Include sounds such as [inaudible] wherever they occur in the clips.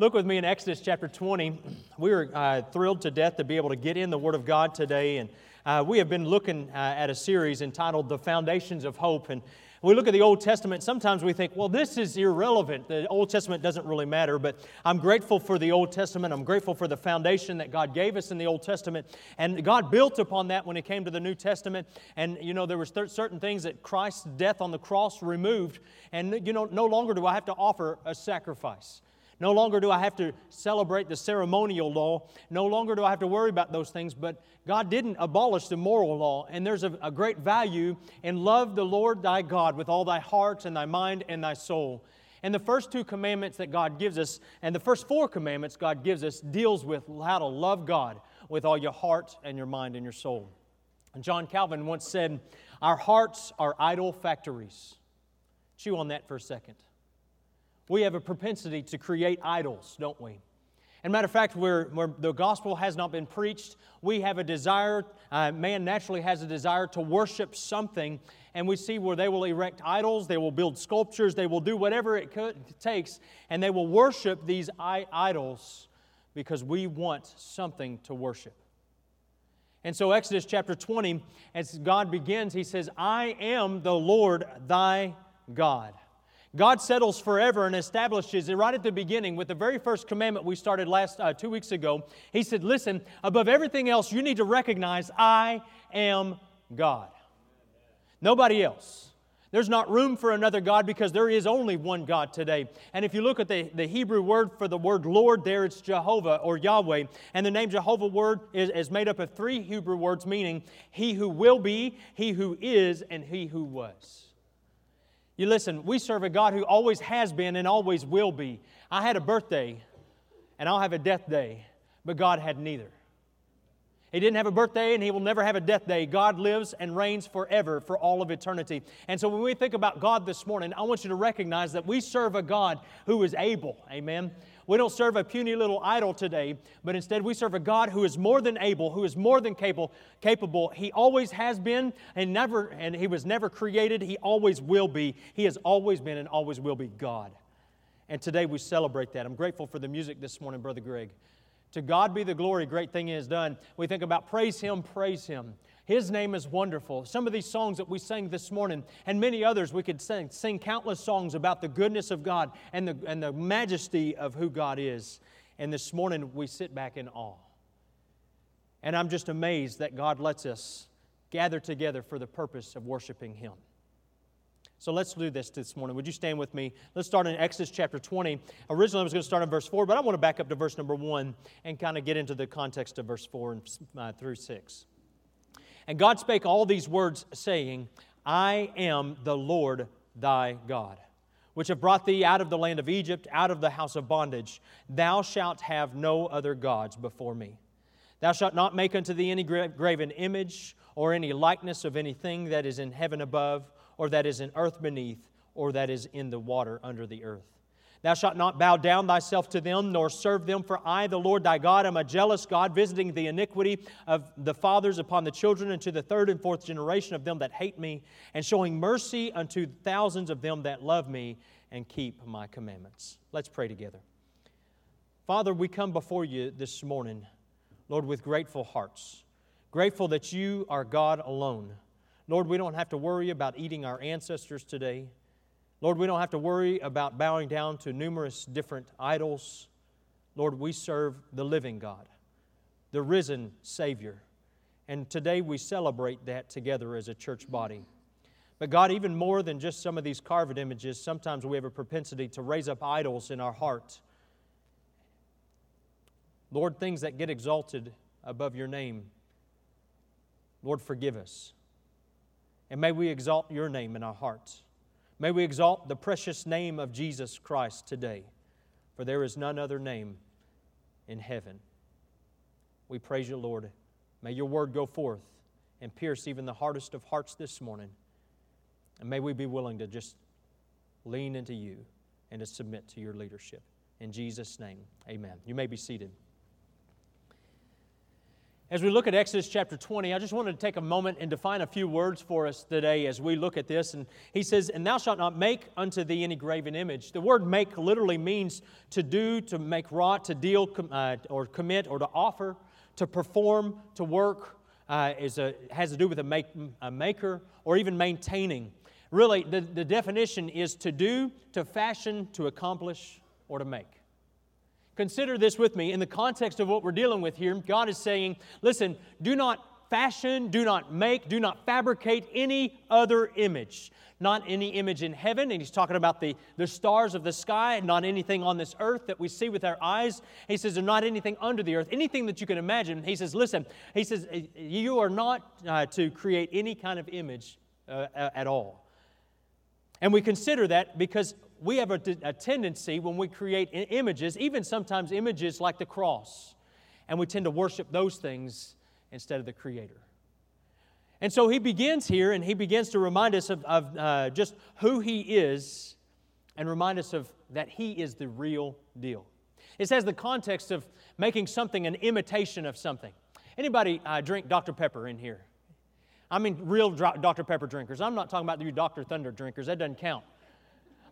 Look with me in Exodus chapter 20. We are uh, thrilled to death to be able to get in the Word of God today. And uh, we have been looking uh, at a series entitled The Foundations of Hope. And we look at the Old Testament, sometimes we think, well, this is irrelevant. The Old Testament doesn't really matter. But I'm grateful for the Old Testament. I'm grateful for the foundation that God gave us in the Old Testament. And God built upon that when it came to the New Testament. And, you know, there were certain things that Christ's death on the cross removed. And, you know, no longer do I have to offer a sacrifice. No longer do I have to celebrate the ceremonial law. No longer do I have to worry about those things. But God didn't abolish the moral law. And there's a, a, great value in love the Lord thy God with all thy heart and thy mind and thy soul. And the first two commandments that God gives us, and the first four commandments God gives us, deals with how to love God with all your heart and your mind and your soul. And John Calvin once said, Our hearts are idol factories. Chew on that for a second. We have a propensity to create idols, don't we? And matter of fact, where, the gospel has not been preached, we have a desire, uh, man naturally has a desire to worship something. And we see where they will erect idols, they will build sculptures, they will do whatever it, could, takes, and they will worship these I- idols because we want something to worship. And so, Exodus chapter 20, as God begins, He says, I am the Lord thy God. God settles forever and establishes it right at the beginning with the very first commandment we started last uh, two weeks ago. He said, Listen, above everything else, you need to recognize I am God. Nobody else. There's not room for another God because there is only one God today. And if you look at the, the Hebrew word for the word Lord, there it's Jehovah or Yahweh. And the name Jehovah word is, is made up of three Hebrew words meaning He who will be, He who is, and He who was. You listen, we serve a God who always has been and always will be. I had a birthday and I'll have a death day, but God had neither. He didn't have a birthday and he will never have a death day. God lives and reigns forever for all of eternity. And so when we think about God this morning, I want you to recognize that we serve a God who is able. Amen. We don't serve a puny little idol today, but instead we serve a God who is more than able, who is more than capable. capable. He always has been and never and he was never created, he always will be. He has always been and always will be God. And today we celebrate that. I'm grateful for the music this morning, Brother Greg. To God be the glory, great thing is done. We think about praise Him, praise Him. His name is wonderful. Some of these songs that we sang this morning, and many others, we could sing, sing countless songs about the goodness of God and the, and the majesty of who God is. And this morning, we sit back in awe. And I'm just amazed that God lets us gather together for the purpose of worshiping Him. So let's do this this morning. Would you stand with me? Let's start in Exodus chapter 20. Originally, I was going to start in verse 4, but I want to back up to verse number 1 and kind of get into the context of verse 4 and, uh, through 6. And God spake all these words, saying, I am the Lord thy God, which have brought thee out of the land of Egypt, out of the house of bondage. Thou shalt have no other gods before me. Thou shalt not make unto thee any graven image, or any likeness of anything that is in heaven above, or that is in earth beneath, or that is in the water under the earth. Thou shalt not bow down thyself to them, nor serve them, for I, the Lord thy God, am a jealous God, visiting the iniquity of the fathers upon the children, and to the third and fourth generation of them that hate me, and showing mercy unto thousands of them that love me and keep my commandments. Let's pray together. Father, we come before you this morning, Lord, with grateful hearts, grateful that you are God alone. Lord, we don't have to worry about eating our ancestors today. Lord, we don't have to worry about bowing down to numerous different idols. Lord, we serve the living God, the risen Savior. And today we celebrate that together as a church body. But God, even more than just some of these carved images, sometimes we have a propensity to raise up idols in our heart. Lord, things that get exalted above your name. Lord, forgive us. And may we exalt your name in our hearts. May we exalt the precious name of Jesus Christ today, for there is none other name in heaven. We praise you, Lord. May your word go forth and pierce even the hardest of hearts this morning. And may we be willing to just lean into you and to submit to your leadership. In Jesus' name, amen. You may be seated. As we look at Exodus chapter 20, I just wanted to take a moment and define a few words for us today as we look at this. And he says, And thou shalt not make unto thee any graven image. The word make literally means to do, to make wrought, to deal, uh, or commit, or to offer, to perform, to work, uh, is a, has to do with a, make, a maker, or even maintaining. Really, the, the definition is to do, to fashion, to accomplish, or to make. Consider this with me. In the context of what we're dealing with here, God is saying, listen, do not fashion, do not make, do not fabricate any other image. Not any image in heaven, and he's talking about the, the stars of the sky, not anything on this earth that we see with our eyes. He says, there's not anything under the earth, anything that you can imagine. He says, listen, he says, you are not uh, to create any kind of image uh, at all. And we consider that because we have a, tendency when we create images, even sometimes images like the cross, and we tend to worship those things instead of the Creator. And so he begins here and he begins to remind us of, of uh, just who he is and remind us of that he is the real deal. It says the context of making something an imitation of something. Anybody uh, drink Dr. Pepper in here? I mean, real Dr. Pepper drinkers. I'm not talking about you Dr. Thunder drinkers. That doesn't count.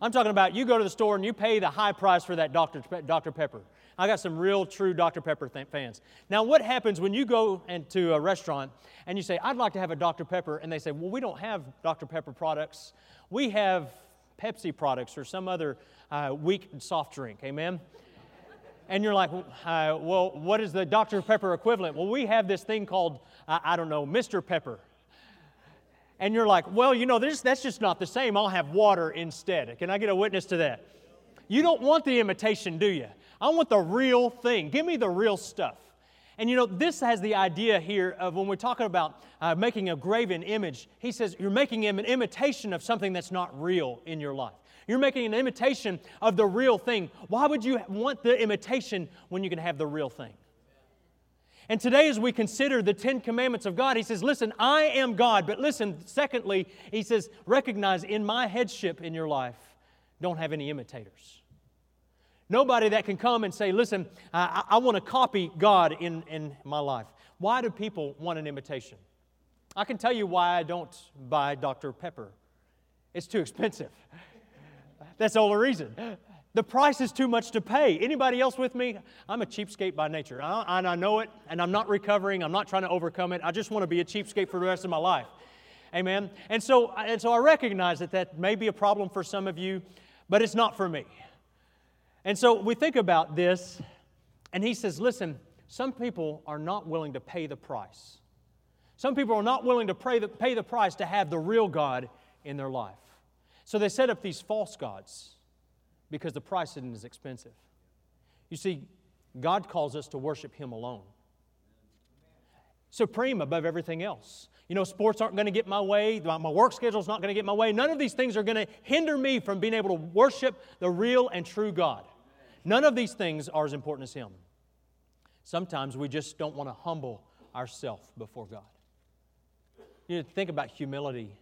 I'm talking about you go to the store and you pay the high price for that Dr. Pe- Dr. Pepper. I got some real true Dr. Pepper th- fans. Now, what happens when you go into a restaurant and you say, I'd like to have a Dr. Pepper, and they say, Well, we don't have Dr. Pepper products. We have Pepsi products or some other uh, weak soft drink. Amen? And you're like, uh, Well, what is the Dr. Pepper equivalent? Well, we have this thing called, uh, I don't know, Mr. Pepper and you're like, well, you know, this, that's just not the same. I'll have water instead. Can I get a witness to that? You don't want the imitation, do you? I want the real thing. Give me the real stuff. And you know, this has the idea here of when we're talking about uh, making a graven image, he says you're making an imitation of something that's not real in your life. You're making an imitation of the real thing. Why would you want the imitation when you can have the real thing? And today, as we consider the Ten Commandments of God, he says, Listen, I am God. But listen, secondly, he says, recognize in my headship in your life, don't have any imitators. Nobody that can come and say, Listen, I, I want to copy God in, in my life. Why do people want an imitation? I can tell you why I don't buy Dr. Pepper. It's too expensive. [laughs] That's the only reason. The price is too much to pay. Anybody else with me? I'm a cheapskate by nature. I, and I know it, and I'm not recovering. I'm not trying to overcome it. I just want to be a cheapskate for the rest of my life. Amen. And so, and so I recognize that that may be a problem for some of you, but it's not for me. And so we think about this, and he says, listen, some people are not willing to pay the price. Some people are not willing to pay the, pay the price to have the real God in their life. So they set up these false gods because the price isn't as expensive. You see, God calls us to worship Him alone, supreme above everything else. You know, sports aren't going to get my way. My work schedule is not going to get my way. None of these things are going to hinder me from being able to worship the real and true God. None of these things are as important as Him. Sometimes we just don't want to humble ourselves before God. You know, think about humility.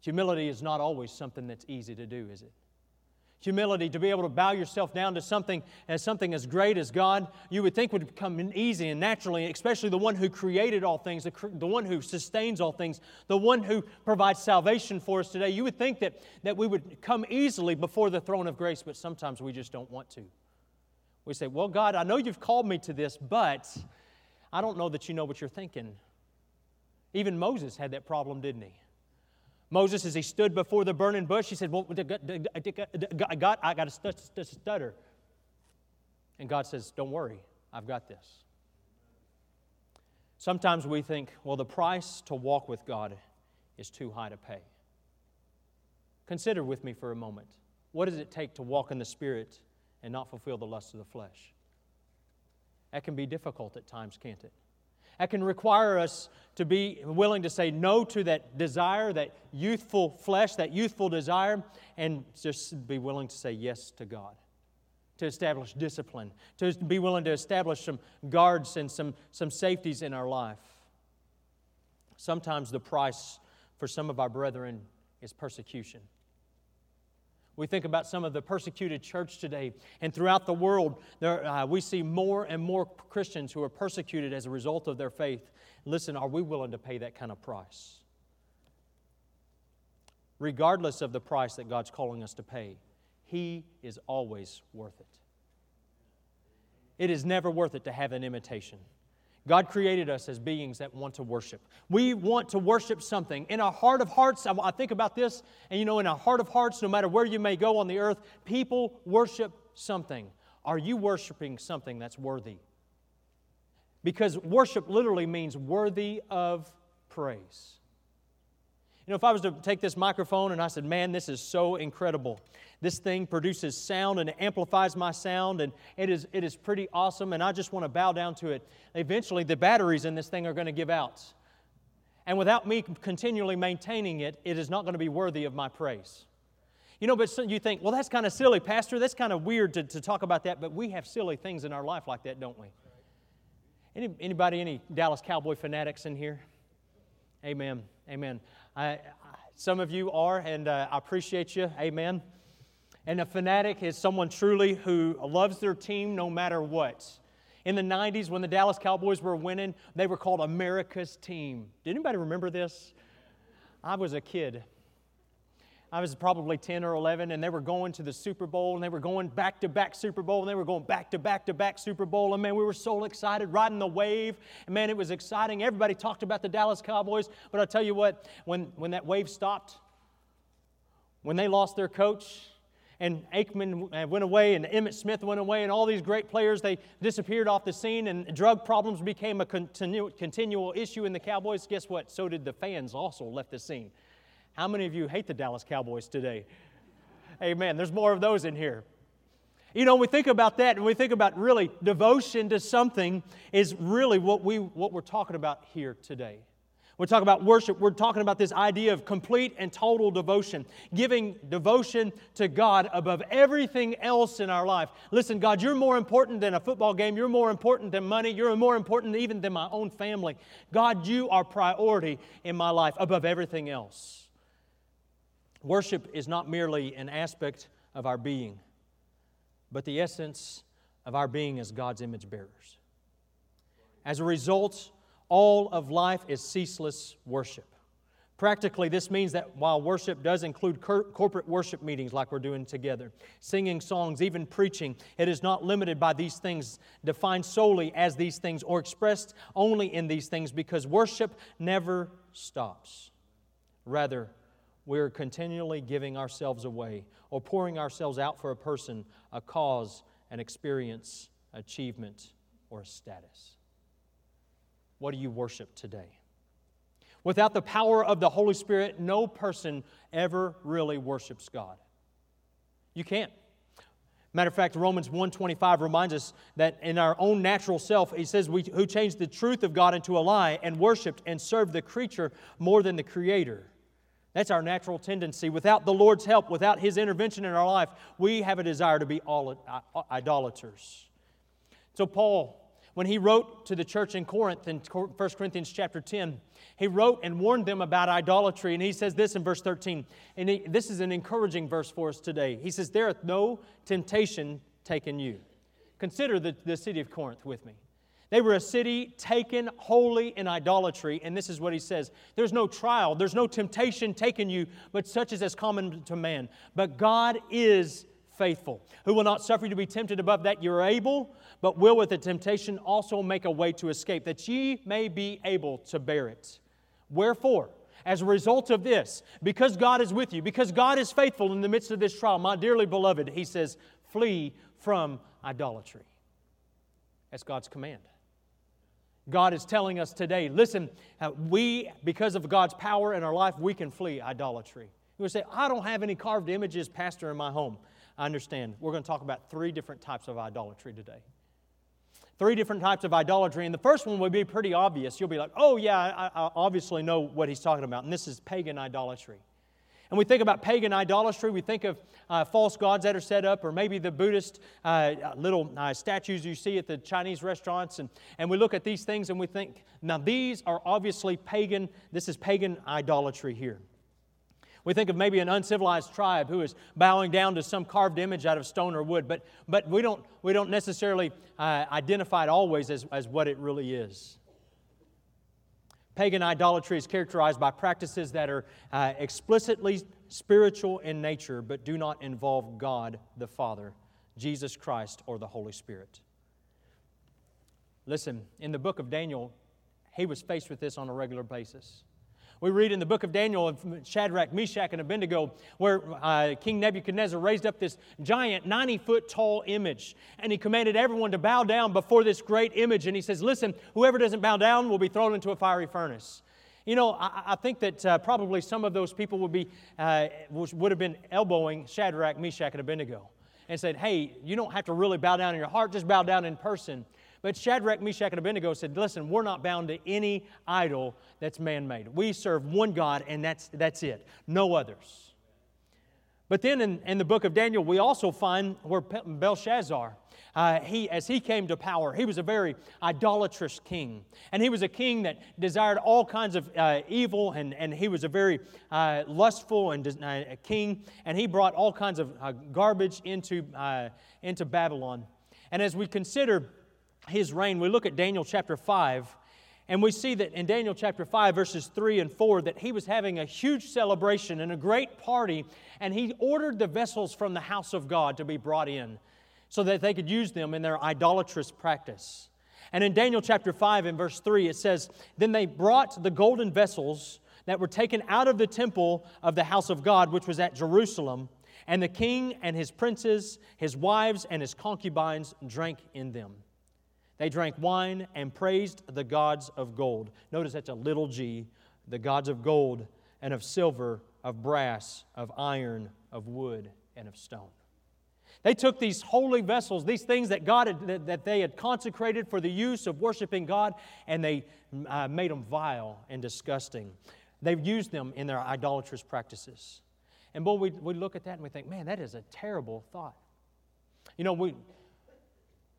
Humility is not always something that's easy to do, is it? Humility to be able to bow yourself down to something as something as great as God, you would think would come easy and naturally, especially the one who created all things, the, one who sustains all things, the one who provides salvation for us today. You would think that, that we would come easily before the throne of grace, but sometimes we just don't want to. We say, Well, God, I know you've called me to this, but I don't know that you know what you're thinking. Even Moses had that problem, didn't he? Moses, as he stood before the burning bush, he said, Well, God, I got to stutter. And God says, Don't worry, I've got this. Sometimes we think, well, the price to walk with God is too high to pay. Consider with me for a moment what does it take to walk in the Spirit and not fulfill the lusts of the flesh? That can be difficult at times, can't it? That can require us to be willing to say no to that desire, that youthful flesh, that youthful desire, and just be willing to say yes to God. To establish discipline, to be willing to establish some guards and some, some safeties in our life. Sometimes the price for some of our brethren is persecution. We think about some of the persecuted church today, and throughout the world, there, uh, we see more and more Christians who are persecuted as a result of their faith. Listen, are we willing to pay that kind of price? Regardless of the price that God's calling us to pay, He is always worth it. It is never worth it to have an imitation. God created us as beings that want to worship. We want to worship something. In our heart of hearts, I think about this, and you know, in our heart of hearts, no matter where you may go on the earth, people worship something. Are you worshiping something that's worthy? Because worship literally means worthy of praise. You know, if I was to take this microphone and I said, man, this is so incredible. This thing produces sound and amplifies my sound, and it is, it is pretty awesome, and I just want to bow down to it. Eventually, the batteries in this thing are going to give out. And without me continually maintaining it, it is not going to be worthy of my praise. You know, but you think, well, that's kind of silly, Pastor. That's kind of weird to, to talk about that, but we have silly things in our life like that, don't we? Any, anybody, any Dallas Cowboy fanatics in here? Amen. Amen. I, some of you are, and uh, I appreciate you. Amen. And a fanatic is someone truly who loves their team no matter what. In the 90s, when the Dallas Cowboys were winning, they were called America's team. Did anybody remember this? I was a kid. I was probably 10 or 11, and they were going to the Super Bowl, and they were going back to back Super Bowl, and they were going back to back to back Super Bowl. And man, we were so excited, riding the wave. And man, it was exciting. Everybody talked about the Dallas Cowboys, but I'll tell you what, when, when that wave stopped, when they lost their coach, and Aikman uh, went away, and Emmitt Smith went away, and all these great players, they disappeared off the scene, and drug problems became a continu- continual issue in the Cowboys. Guess what? So did the fans also left the scene. How many of you hate the Dallas Cowboys today? Amen. There's more of those in here. You know, we think about that and we think about really devotion to something is really what, we, what we're talking about here today. We're talking about worship. We're talking about this idea of complete and total devotion, giving devotion to God above everything else in our life. Listen, God, you're more important than a football game. You're more important than money. You're more important even than my own family. God, you are priority in my life above everything else. Worship is not merely an aspect of our being, but the essence of our being as God's image bearers. As a result, all of life is ceaseless worship. Practically, this means that while worship does include cor- corporate worship meetings like we're doing together, singing songs, even preaching, it is not limited by these things, defined solely as these things, or expressed only in these things, because worship never stops. Rather, we're continually giving ourselves away or pouring ourselves out for a person, a cause, an experience, achievement, or a status. What do you worship today? Without the power of the Holy Spirit, no person ever really worships God. You can't. Matter of fact, Romans 125 reminds us that in our own natural self, he says, we, who changed the truth of God into a lie and worshiped and served the creature more than the creator. That's our natural tendency. Without the Lord's help, without His intervention in our life, we have a desire to be all uh, uh, idolaters. So, Paul when he wrote to the church in Corinth in 1 Corinthians chapter 10, he wrote and warned them about idolatry. And he says this in verse 13. And he, this is an encouraging verse for us today. He says, There hath no temptation taken you. Consider the, the city of Corinth with me. They were a city taken wholly in idolatry. And this is what he says There's no trial, there's no temptation taken you, but such as is common to man. But God is faithful, who will not suffer you to be tempted above that you're able, but will with the temptation also make a way to escape, that ye may be able to bear it. Wherefore, as a result of this, because God is with you, because God is faithful in the midst of this trial, my dearly beloved, he says, flee from idolatry. That's God's command. God is telling us today, listen, uh, we, because of God's power in our life, we can flee idolatry. You would say, I don't have any carved images, Pastor, in my home. I understand. We're going to talk about three different types of idolatry today. Three different types of idolatry. And the first one would be pretty obvious. You'll be like, oh, yeah, I, I obviously know what he's talking about. And this is pagan idolatry. And we think about pagan idolatry, we think of uh, false gods that are set up, or maybe the Buddhist uh, little uh, statues you see at the Chinese restaurants. And, and we look at these things and we think, now these are obviously pagan, this is pagan idolatry here. We think of maybe an uncivilized tribe who is bowing down to some carved image out of stone or wood, but, but we, don't, we don't necessarily uh, identify it always as, as what it really is. Pagan idolatry is characterized by practices that are uh, explicitly spiritual in nature but do not involve God the Father, Jesus Christ, or the Holy Spirit. Listen, in the book of Daniel, he was faced with this on a regular basis. We read in the book of Daniel of Shadrach, Meshach, and Abednego, where uh, King Nebuchadnezzar raised up this giant 90 foot tall image. And he commanded everyone to bow down before this great image. And he says, Listen, whoever doesn't bow down will be thrown into a fiery furnace. You know, I, I think that uh, probably some of those people would, be, uh, would have been elbowing Shadrach, Meshach, and Abednego and said, Hey, you don't have to really bow down in your heart, just bow down in person. But Shadrach, Meshach, and Abednego said, Listen, we're not bound to any idol that's man made. We serve one God, and that's, that's it, no others. But then in, in the book of Daniel, we also find where Belshazzar, uh, he, as he came to power, he was a very idolatrous king. And he was a king that desired all kinds of uh, evil, and, and he was a very uh, lustful and uh, king. And he brought all kinds of uh, garbage into, uh, into Babylon. And as we consider his reign, we look at Daniel chapter 5, and we see that in Daniel chapter 5, verses 3 and 4, that he was having a huge celebration and a great party, and he ordered the vessels from the house of God to be brought in so that they could use them in their idolatrous practice. And in Daniel chapter 5 and verse 3, it says, Then they brought the golden vessels that were taken out of the temple of the house of God, which was at Jerusalem, and the king and his princes, his wives, and his concubines drank in them. They drank wine and praised the gods of gold. Notice that's a little g, the gods of gold and of silver, of brass, of iron, of wood, and of stone. They took these holy vessels, these things that God had, that, they had consecrated for the use of worshiping God, and they uh, made them vile and disgusting. They've used them in their idolatrous practices. And boy, we, we look at that and we think, man, that is a terrible thought. You know, we,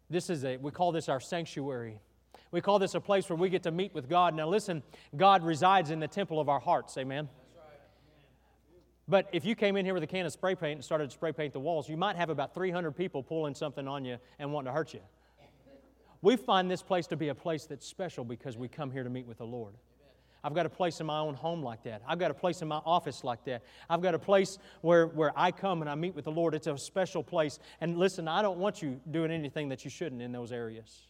this is a, we call this our sanctuary. We call this a place where we get to meet with God. Now, listen, God resides in the temple of our hearts. Amen. But if you came in here with a can of spray paint and started to spray paint the walls, you might have about 300 people pulling something on you and wanting to hurt you. We find this place to be a place that's special because we come here to meet with the Lord. I've got a place in my own home like that. I've got a place in my office like that. I've got a place where, where I come and I meet with the Lord. It's a special place. And listen, I don't want you doing anything that you shouldn't in those areas.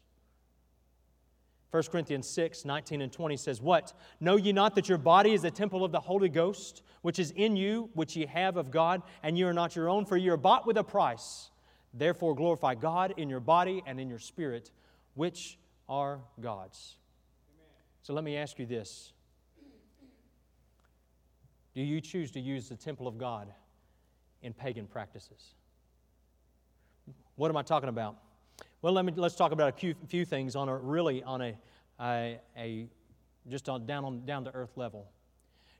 1 Corinthians 6, 19 and 20 says, What? Know ye not that your body is a temple of the Holy Ghost, which is in you, which ye have of God, and ye are not your own, for ye are bought with a price. Therefore glorify God in your body and in your spirit, which are God's. So let me ask you this do you choose to use the temple of God in pagan practices? What am I talking about? Well, let me, let's talk about a few, few things on a really on a, a, a just on, down on down to earth level.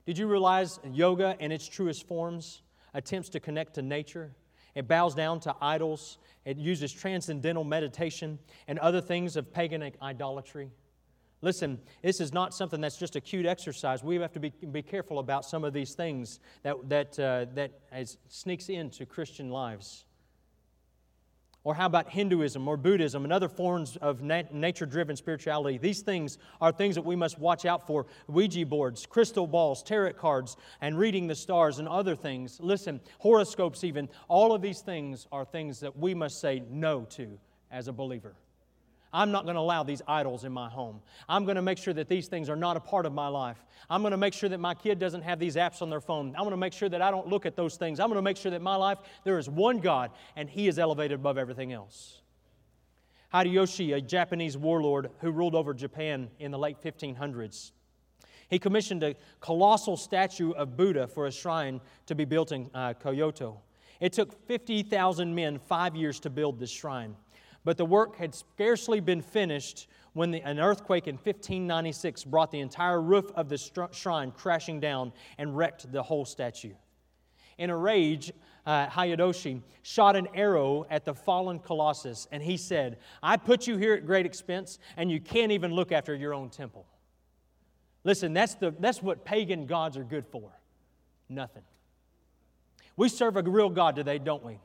Did you realize yoga in its truest forms attempts to connect to nature? It bows down to idols. It uses transcendental meditation and other things of pagan idolatry. Listen, this is not something that's just a cute exercise. We have to be, be careful about some of these things that, that, uh, sneaks into Christian lives. Or how about Hinduism or Buddhism and other forms of nat- nature driven spirituality? These things are things that we must watch out for Ouija boards, crystal balls, tarot cards, and reading the stars and other things. Listen, horoscopes, even. All of these things are things that we must say no to as a believer. I'm not going to allow these idols in my home. I'm going to make sure that these things are not a part of my life. I'm going to make sure that my kid doesn't have these apps on their phone. I'm going to make sure that I don't look at those things. I'm going to make sure that my life, there is one God, and He is elevated above everything else. Hideyoshi, a Japanese warlord who ruled over Japan in the late 1500s, he commissioned a colossal statue of Buddha for a shrine to be built in uh, Kyoto. It took 50,000 men five years to build this shrine. But the work had scarcely been finished when the, an earthquake in 1596 brought the entire roof of the shrine crashing down and wrecked the whole statue. In a rage, uh, Hideyoshi shot an arrow at the fallen Colossus, and he said, I put you here at great expense, and you can't even look after your own temple. Listen, that's, the, that's what pagan gods are good for. Nothing. We serve a real God today, don't we?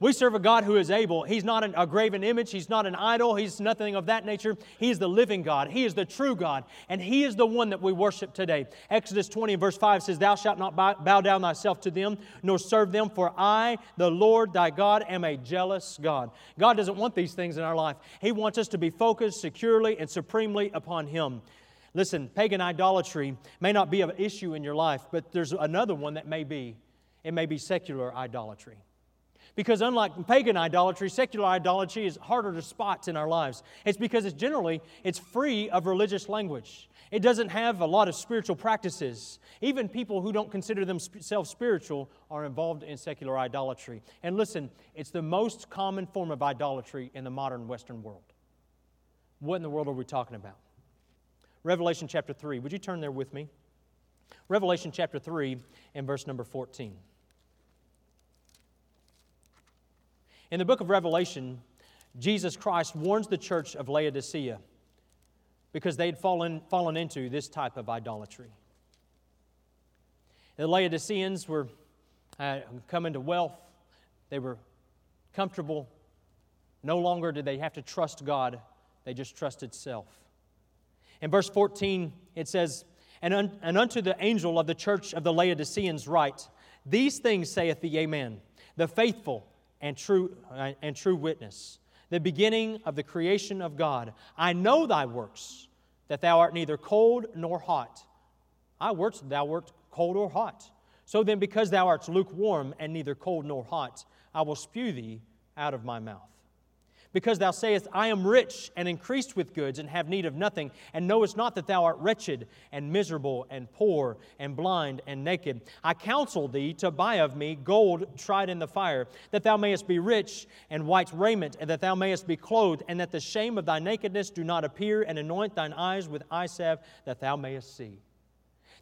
We serve a God who is able. He's not an, a graven image. He's not an idol. He's nothing of that nature. He is the living God. He is the true God. And He is the one that we worship today. Exodus 20 verse 5 says, Thou shalt not bow, down thyself to them, nor serve them, for I, the Lord thy God, am a jealous God. God doesn't want these things in our life. He wants us to be focused securely and supremely upon Him. Listen, pagan idolatry may not be an issue in your life, but there's another one that may be. It may be secular idolatry. Because unlike pagan idolatry, secular idolatry is harder to spot in our lives. It's because it's generally it's free of religious language. It doesn't have a lot of spiritual practices. Even people who don't consider themselves spiritual are involved in secular idolatry. And listen, it's the most common form of idolatry in the modern Western world. What in the world are we talking about? Revelation chapter 3. Would you turn there with me? Revelation chapter 3 and verse number 14. In the book of Revelation, Jesus Christ warns the church of Laodicea because they'd fallen, fallen into this type of idolatry. The Laodiceans were uh, coming to wealth, they were comfortable. No longer did they have to trust God, they just trusted self. In verse 14, it says, And, un- and unto the angel of the church of the Laodiceans write, These things saith the Amen, the faithful and true, uh, and true witness, the beginning of the creation of God. I know thy works, that thou art neither cold nor hot. I worked, thou wert cold or hot. So then, because thou art lukewarm and neither cold nor hot, I will spew thee out of my mouth because thou sayest, I am rich and increased with goods and have need of nothing, and knowest not that thou art wretched and miserable and poor and blind and naked. I counsel thee to buy of me gold tried in the fire, that thou mayest be rich, and white raiment, and that thou mayest be clothed, and that the shame of thy nakedness do not appear, and anoint thine eyes with eye salve, that thou mayest see.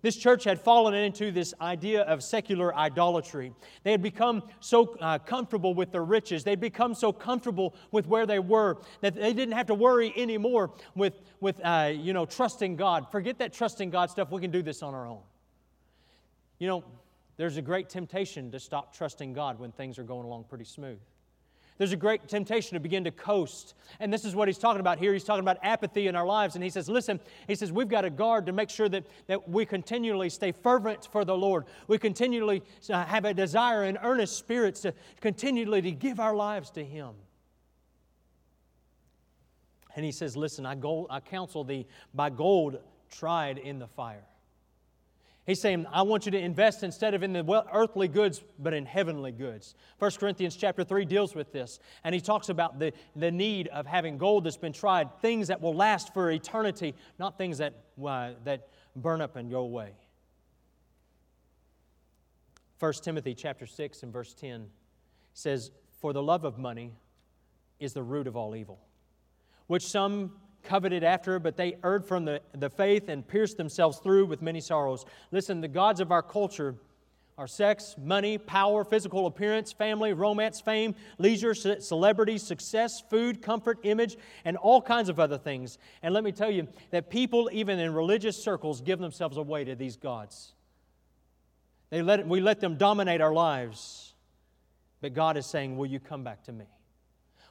This church had fallen into this idea of secular idolatry. They had become so uh, comfortable with their riches, they'd become so comfortable with where they were that they didn't have to worry anymore with, with uh, you know, trusting God. Forget that trusting God stuff, we can do this on our own. You know, there's a great temptation to stop trusting God when things are going along pretty smooth. There's a great temptation to begin to coast. And this is what he's talking about here. He's talking about apathy in our lives. And he says, listen, he says, we've got to guard to make sure that, that we continually stay fervent for the Lord. We continually uh, have a desire and earnest spirits to continually to give our lives to him. And he says, listen, I, gold, I counsel thee buy gold tried in the fire. He's saying, I want you to invest instead of in the earthly goods, but in heavenly goods. 1 Corinthians chapter 3 deals with this, and he talks about the, the need of having gold that's been tried, things that will last for eternity, not things that, uh, that burn up and go away. 1 Timothy chapter 6 and verse 10 says, For the love of money is the root of all evil, which some coveted after, but they erred from the, the faith and pierced themselves through with many sorrows. Listen, the gods of our culture are sex, money, power, physical appearance, family, romance, fame, leisure, celebrity, success, food, comfort, image, and all kinds of other things. And let me tell you that people, even in religious circles, give themselves away to these gods. They let, we let them dominate our lives. But God is saying, Will you come back to me?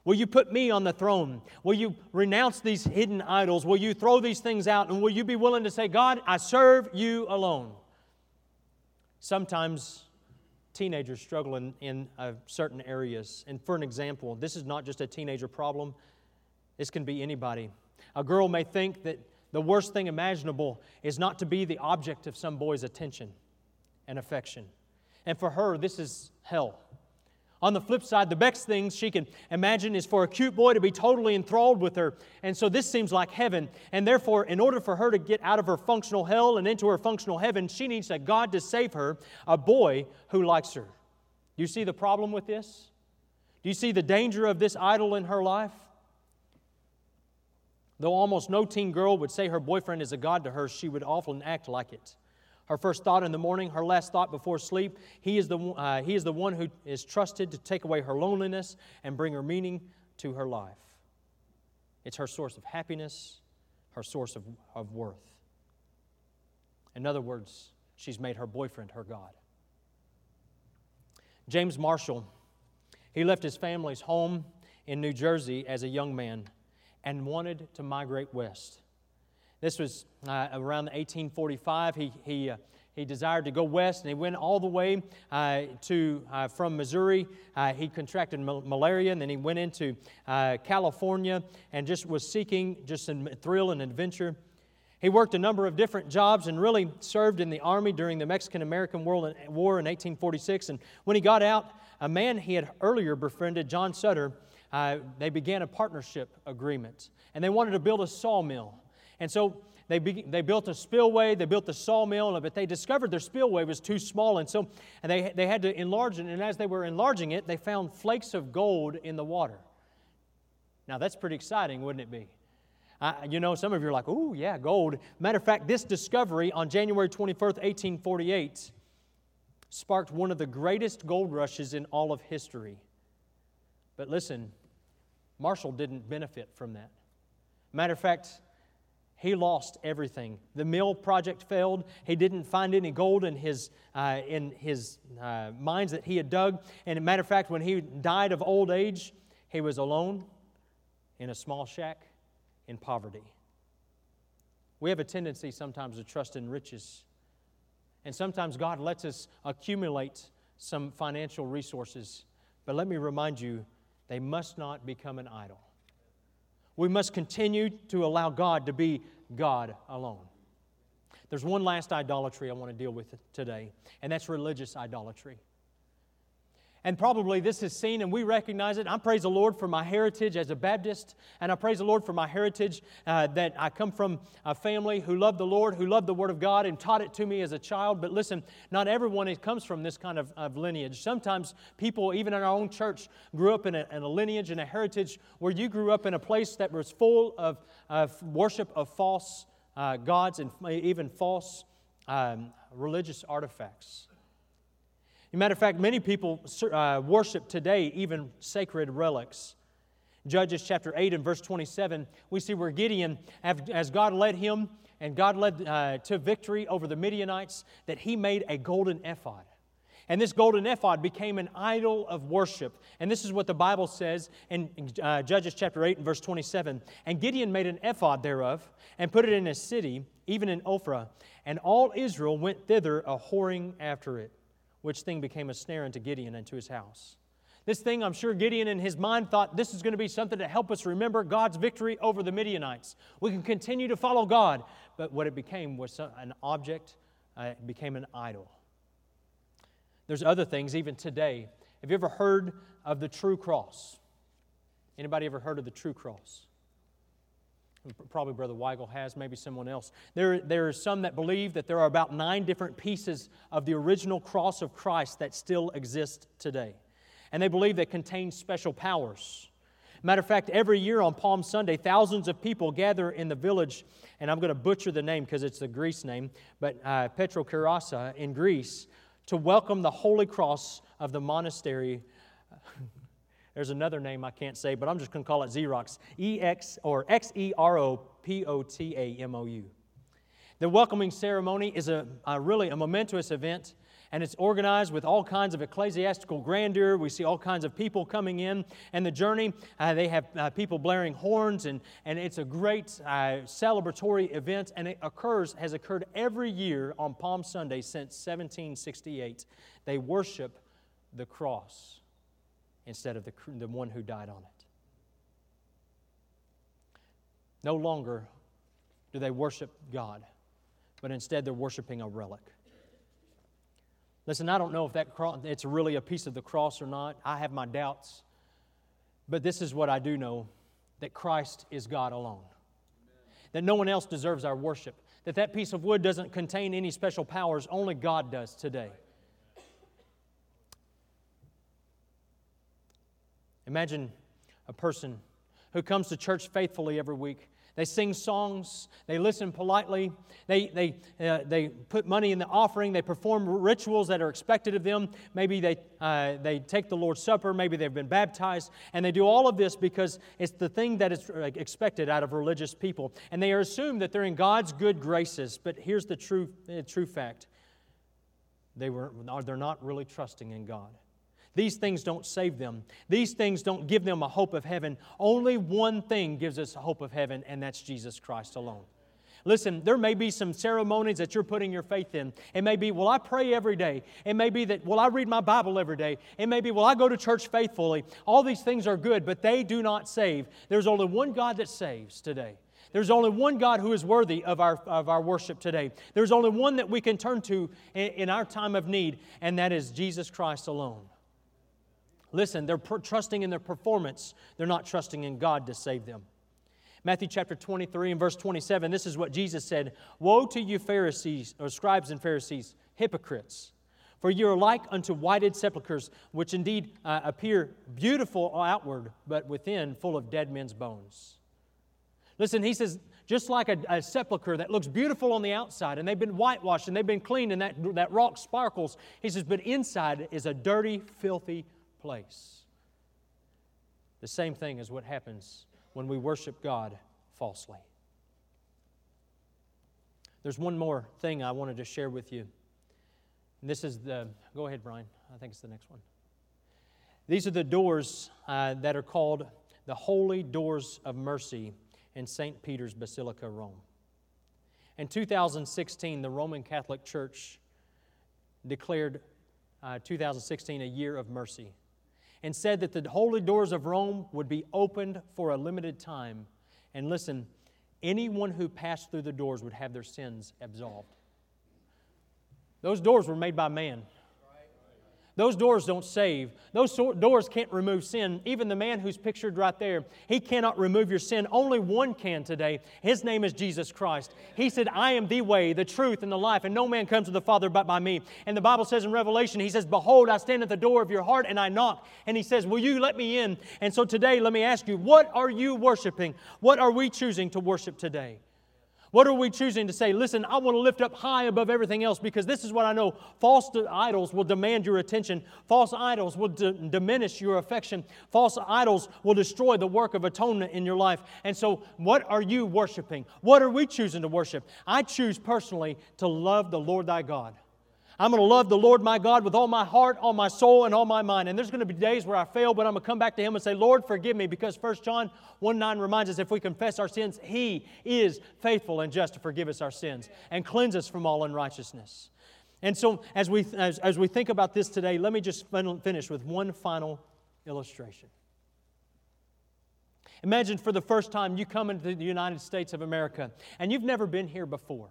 Will you put me on the throne? Will you renounce these hidden idols? Will you throw these things out? And will you be willing to say, God, I serve you alone? Sometimes teenagers struggle in, in uh, certain areas. And for an example, this is not just a teenager problem, this can be anybody. A girl may think that the worst thing imaginable is not to be the object of some boy's attention and affection. And for her, this is hell. On the flip side, the best thing she can imagine is for a cute boy to be totally enthralled with her. And so this seems like heaven. And therefore, in order for her to get out of her functional hell and into her functional heaven, she needs a God to save her, a boy who likes her. Do you see the problem with this? Do you see the danger of this idol in her life? Though almost no teen girl would say her boyfriend is a God to her, she would often act like it. Her first thought in the morning, her last thought before sleep. He is, the, uh, he is the one who is trusted to take away her loneliness and bring her meaning to her life. It's her source of happiness, her source of, of worth. In other words, she's made her boyfriend her God. James Marshall, he left his family's home in New Jersey as a young man and wanted to migrate west. This was uh, around 1845. He, he, uh, he desired to go west, and he went all the way uh, to uh, from Missouri. Uh, he contracted malaria, and then he went into uh, California and just was seeking just a thrill and adventure. He worked a number of different jobs and really served in the army during the Mexican American War in 1846. And when he got out, a man he had earlier befriended, John Sutter, uh, they began a partnership agreement. And they wanted to build a sawmill. And so they, be, they built a spillway, they built the sawmill, but they discovered their spillway was too small. And so and they, they had to enlarge it. And as they were enlarging it, they found flakes of gold in the water. Now, that's pretty exciting, wouldn't it be? I, you know, some of you are like, oh, yeah, gold. Matter of fact, this discovery on January 21st, 1848, sparked one of the greatest gold rushes in all of history. But listen, Marshall didn't benefit from that. Matter of fact, he lost everything. The mill project failed. He didn't find any gold in his, uh, in his uh, mines that he had dug. And a matter of fact, when he died of old age, he was alone in a small shack in poverty. We have a tendency sometimes to trust in riches. And sometimes God lets us accumulate some financial resources. But let me remind you, they must not become an idol. We must continue to allow God to be God alone. There's one last idolatry I want to deal with today, and that's religious idolatry. And probably this is seen and we recognize it. I praise the Lord for my heritage as a Baptist, and I praise the Lord for my heritage uh, that I come from a family who loved the Lord, who loved the Word of God, and taught it to me as a child. But listen, not everyone comes from this kind of, of lineage. Sometimes people, even in our own church, grew up in a, in a, lineage and a heritage where you grew up in a place that was full of, of worship of false uh, gods and even false um, religious artifacts. A matter of fact, many people uh, worship today even sacred relics. Judges chapter 8 and verse 27, we see where Gideon, as God led him and God led uh, to victory over the Midianites, that he made a golden ephod. And this golden ephod became an idol of worship. And this is what the Bible says in uh, Judges chapter 8 and verse 27. And Gideon made an ephod thereof and put it in a city, even in Ophrah. And all Israel went thither a whoring after it which thing became a snare unto Gideon and to his house. This thing, I'm sure Gideon in his mind thought this is going to be something to help us remember God's victory over the Midianites. We can continue to follow God. But what it became was an object, uh, it became an idol. There's other things even today. Have you ever heard of the true cross? Anybody ever heard of the true cross? Probably Brother Weigel has, maybe someone else. There, there are some that believe that there are about nine different pieces of the original cross of Christ that still exist today. And they believe they contain special powers. Matter of fact, every year on Palm Sunday, thousands of people gather in the village, and I'm going to butcher the name because it's the Greece name, but uh, Petrokeirasa in Greece, to welcome the Holy Cross of the monastery there's another name I can't say, but I'm just going to call it Xerox. E X or X E R O P O T A M O U. The welcoming ceremony is a, a, really a momentous event, and it's organized with all kinds of ecclesiastical grandeur. We see all kinds of people coming in, and the journey, uh, they have uh, people blaring horns, and, and it's a great uh, celebratory event, and it occurs, has occurred every year on Palm Sunday since 1768. They worship the cross instead of the, the one who died on it. No longer do they worship God, but instead they're worshiping a relic. Listen, I don't know if that cross, it's really a piece of the cross or not. I have my doubts. But this is what I do know that Christ is God alone. That no one else deserves our worship. That that piece of wood doesn't contain any special powers, only God does today. Imagine a person who comes to church faithfully every week. They sing songs, they listen politely, they, they, uh, they put money in the offering, they perform rituals that are expected of them. Maybe they, uh, they take the Lord's Supper, maybe they've been baptized, and they do all of this because it's the thing that is expected out of religious people. And they are assumed that they're in God's good graces. But here's the true, uh, true fact they were, they're not really trusting in God. These things don't save them. These things don't give them a hope of heaven. Only one thing gives us a hope of heaven, and that's Jesus Christ alone. Listen, there may be some ceremonies that you're putting your faith in. It may be, well, I pray every day. It may be that, well, I read my Bible every day. It may be, well, I go to church faithfully. All these things are good, but they do not save. There's only one God that saves today. There's only one God who is worthy of our, of our worship today. There's only one that we can turn to in, in our time of need, and that is Jesus Christ alone. Listen, they're per- trusting in their performance, they're not trusting in God to save them. Matthew chapter 23 and verse 27, this is what Jesus said Woe to you, Pharisees, or scribes and Pharisees, hypocrites! For you are like unto whited sepulchres, which indeed uh, appear beautiful outward, but within full of dead men's bones. Listen, he says, just like a, a, sepulchre that looks beautiful on the outside and they've been whitewashed and they've been cleaned and that, that rock sparkles, he says, but inside is a dirty, filthy place. The same thing is what happens when we worship God falsely. There's one more thing I wanted to share with you. And this is the, go ahead, Brian. I think it's the next one. These are the doors uh, that are called the Holy Doors of Mercy in St. Peter's Basilica, Rome. In 2016, the Roman Catholic Church declared uh, 2016 a year of mercy and said that the holy doors of Rome would be opened for a limited time. And listen, anyone who passed through the doors would have their sins absolved. Those doors were made by man. Those doors don't save. Those doors can't remove sin. Even the man who's pictured right there, he cannot remove your sin. Only one can today. His name is Jesus Christ. He said, I am the way, the truth, and the life, and no man comes to the Father but by me. And the Bible says in Revelation, He says, Behold, I stand at the door of your heart and I knock. And He says, Will you let me in? And so today, let me ask you, what are you worshiping? What are we choosing to worship today? What are we choosing to say? Listen, I want to lift up high above everything else because this is what I know. False idols will demand your attention. False idols will d- diminish your affection. False idols will destroy the work of atonement in your life. And so, what are you worshiping? What are we choosing to worship? I choose personally to love the Lord thy God. I'm going to love the Lord my God with all my heart, all my soul, and all my mind. And there's going to be days where I fail, but I'm going to come back to Him and say, Lord, forgive me, because 1 John 1 9 reminds us if we confess our sins, He is faithful and just to forgive us our sins and cleanse us from all unrighteousness. And so, as we, as, as we think about this today, let me just finish with one final illustration. Imagine for the first time you come into the United States of America and you've never been here before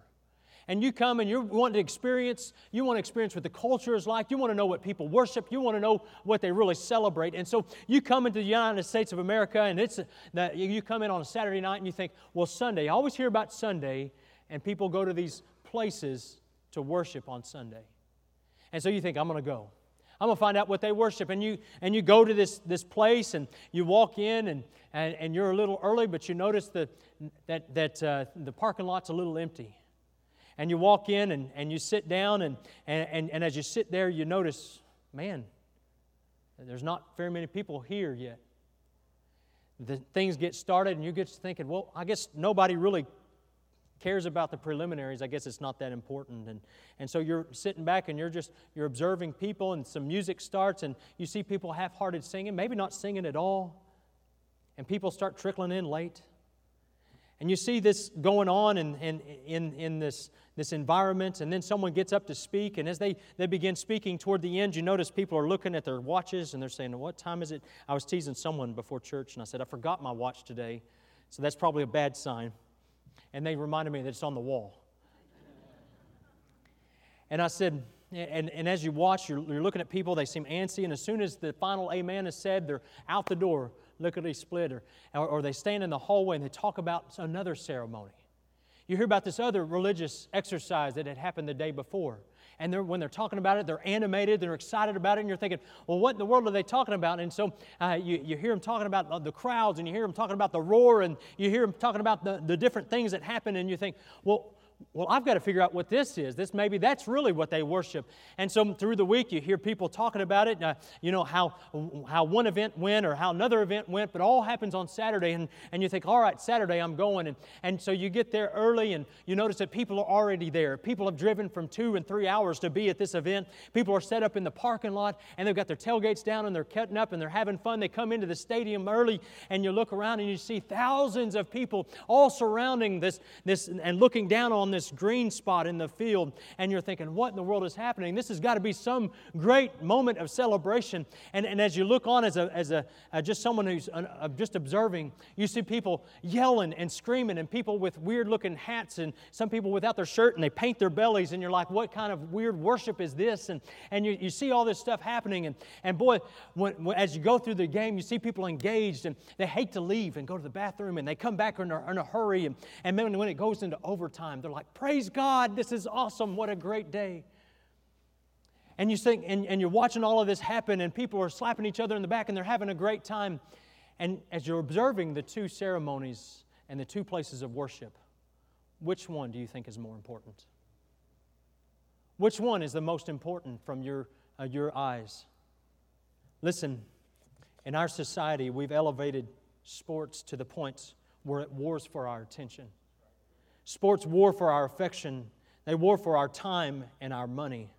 and you come and you want to experience, you want to experience what the culture is like, you want to know what people worship, you want to know what they really celebrate. And so you come into the United States of America and it's that you come in on a Saturday night and you think, well, Sunday, I always hear about Sunday, and people go to these places to worship on Sunday. And so you think, I'm going to go. I'm to find out what they worship. And you, and you go to this, this place and you walk in and, and, and you're a little early, but you notice that, that, that uh, the parking lot's a little empty and you walk in and, and you sit down, and, and, and, and as you sit there, you notice, man, there's not very many people here yet. The things get started, and you get to thinking, well, I guess nobody really cares about the preliminaries. I guess it's not that important. And, and so you're sitting back and you're just you're observing people, and some music starts, and you see people half-hearted singing, maybe not singing at all, and people start trickling in late. And you see this going on in, in, in, in this, this environment, and then someone gets up to speak, and as they, they begin speaking toward the end, you notice people are looking at their watches and they're saying, What time is it? I was teasing someone before church, and I said, I forgot my watch today, so that's probably a bad sign. And they reminded me that it's on the wall. And I said, and, and as you watch, you're, you're looking at people, they seem antsy, and as soon as the final amen is said, they're out the door lickety split, or, or they stand in the hallway and they talk about another ceremony. You hear about this other religious exercise that had happened the day before. And they're, when they're talking about it, they're animated, they're excited about it, and you're thinking, well, what in the world are they talking about? And so uh, you, you hear them talking about the crowds, and you hear them talking about the roar, and you hear them talking about the, the different things that happen, and you think, well, well, I've got to figure out what this is. This maybe that's really what they worship. And so through the week, you hear people talking about it. Uh, you know how how one event went or how another event went, but all happens on Saturday, and, and you think, all right, Saturday I'm going, and and so you get there early, and you notice that people are already there. People have driven from two and three hours to be at this event. People are set up in the parking lot, and they've got their tailgates down, and they're cutting up, and they're having fun. They come into the stadium early, and you look around, and you see thousands of people all surrounding this this and looking down on this green spot in the field, and you're thinking, what in the world is happening? This has got to be some great moment of celebration. And, and as you look on as, a, as a, uh, just someone who's uh, just observing, you see people yelling and screaming, and people with weird looking hats, and some people without their shirt, and they paint their bellies, and you're like, what kind of weird worship is this? And, and you, you see all this stuff happening. And, and boy, when, when, as you go through the game, you see people engaged, and they hate to leave and go to the bathroom, and they come back in a, in a hurry. And, and when it goes into overtime, they're like, Praise God, this is awesome. What a great day. And you think, and, and you're watching all of this happen, and people are slapping each other in the back, and they're having a great time. And as you're observing the two ceremonies and the two places of worship, which one do you think is more important? Which one is the most important from your, uh, your eyes? Listen, in our society, we've elevated sports to the point where it wars for our attention. Sports war for our affection, they war for our time and our money.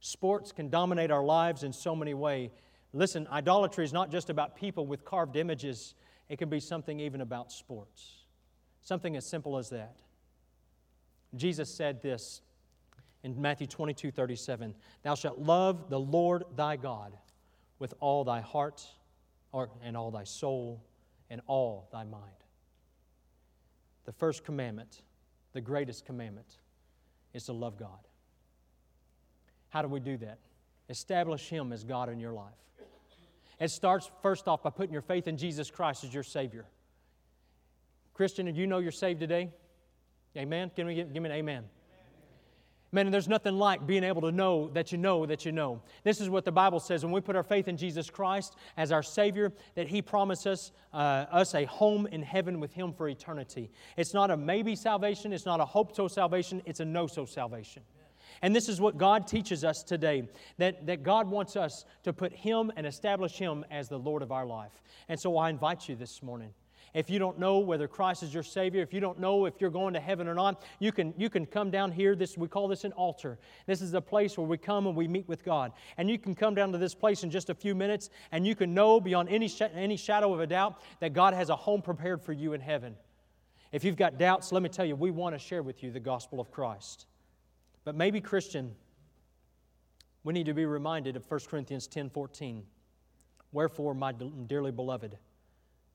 Sports can dominate our lives in so many ways. Listen, idolatry is not just about people with carved images, it can be something even about sports. Something as simple as that. Jesus said this in Matthew 22 37 Thou shalt love the Lord thy God with all thy heart and all thy soul and all thy mind the first commandment, the greatest commandment, is to love God. How do we do that? Establish Him as God in your life. It starts first off by putting your faith in Jesus Christ as your Savior. Christian, do you know you're saved today? Amen? Can we give, give me an amen? Man, there's nothing like being able to know that you know that you know. This is what the Bible says when we put our faith in Jesus Christ as our Savior, that He promises uh, us a home in heaven with Him for eternity. It's not a maybe salvation, it's not a hope so salvation, it's a know so salvation. And this is what God teaches us today that, that God wants us to put Him and establish Him as the Lord of our life. And so I invite you this morning if you don't know whether Christ is your Savior, if you don't know if you're going to heaven or not, you can, you can come down here. This, we call this an altar. This is a place where we come and we meet with God. And you can come down to this place in just a few minutes and you can know beyond any, sh- any shadow of a doubt that God has a home prepared for you in heaven. If you've got doubts, let me tell you, we want to share with you the gospel of Christ. But maybe, Christian, we need to be reminded of 1 Corinthians 10 14. Wherefore, my dearly beloved,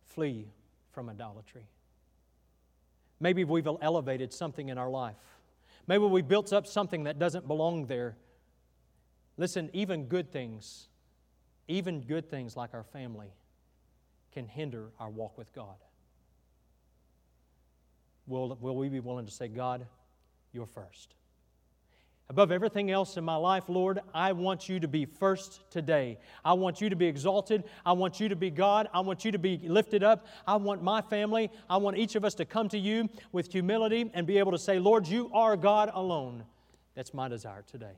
flee from idolatry. Maybe we've elevated something in our life. Maybe we built up something that doesn't belong there. Listen, even good things, even good things like our family, can hinder our walk with God. Will, will we be willing to say, God, you're first? Above everything else in my life, Lord, I want you to be first today. I want you to be exalted. I want you to be God. I want you to be lifted up. I want my family, I want each of us to come to you with humility and be able to say, Lord, you are God alone. That's my desire today.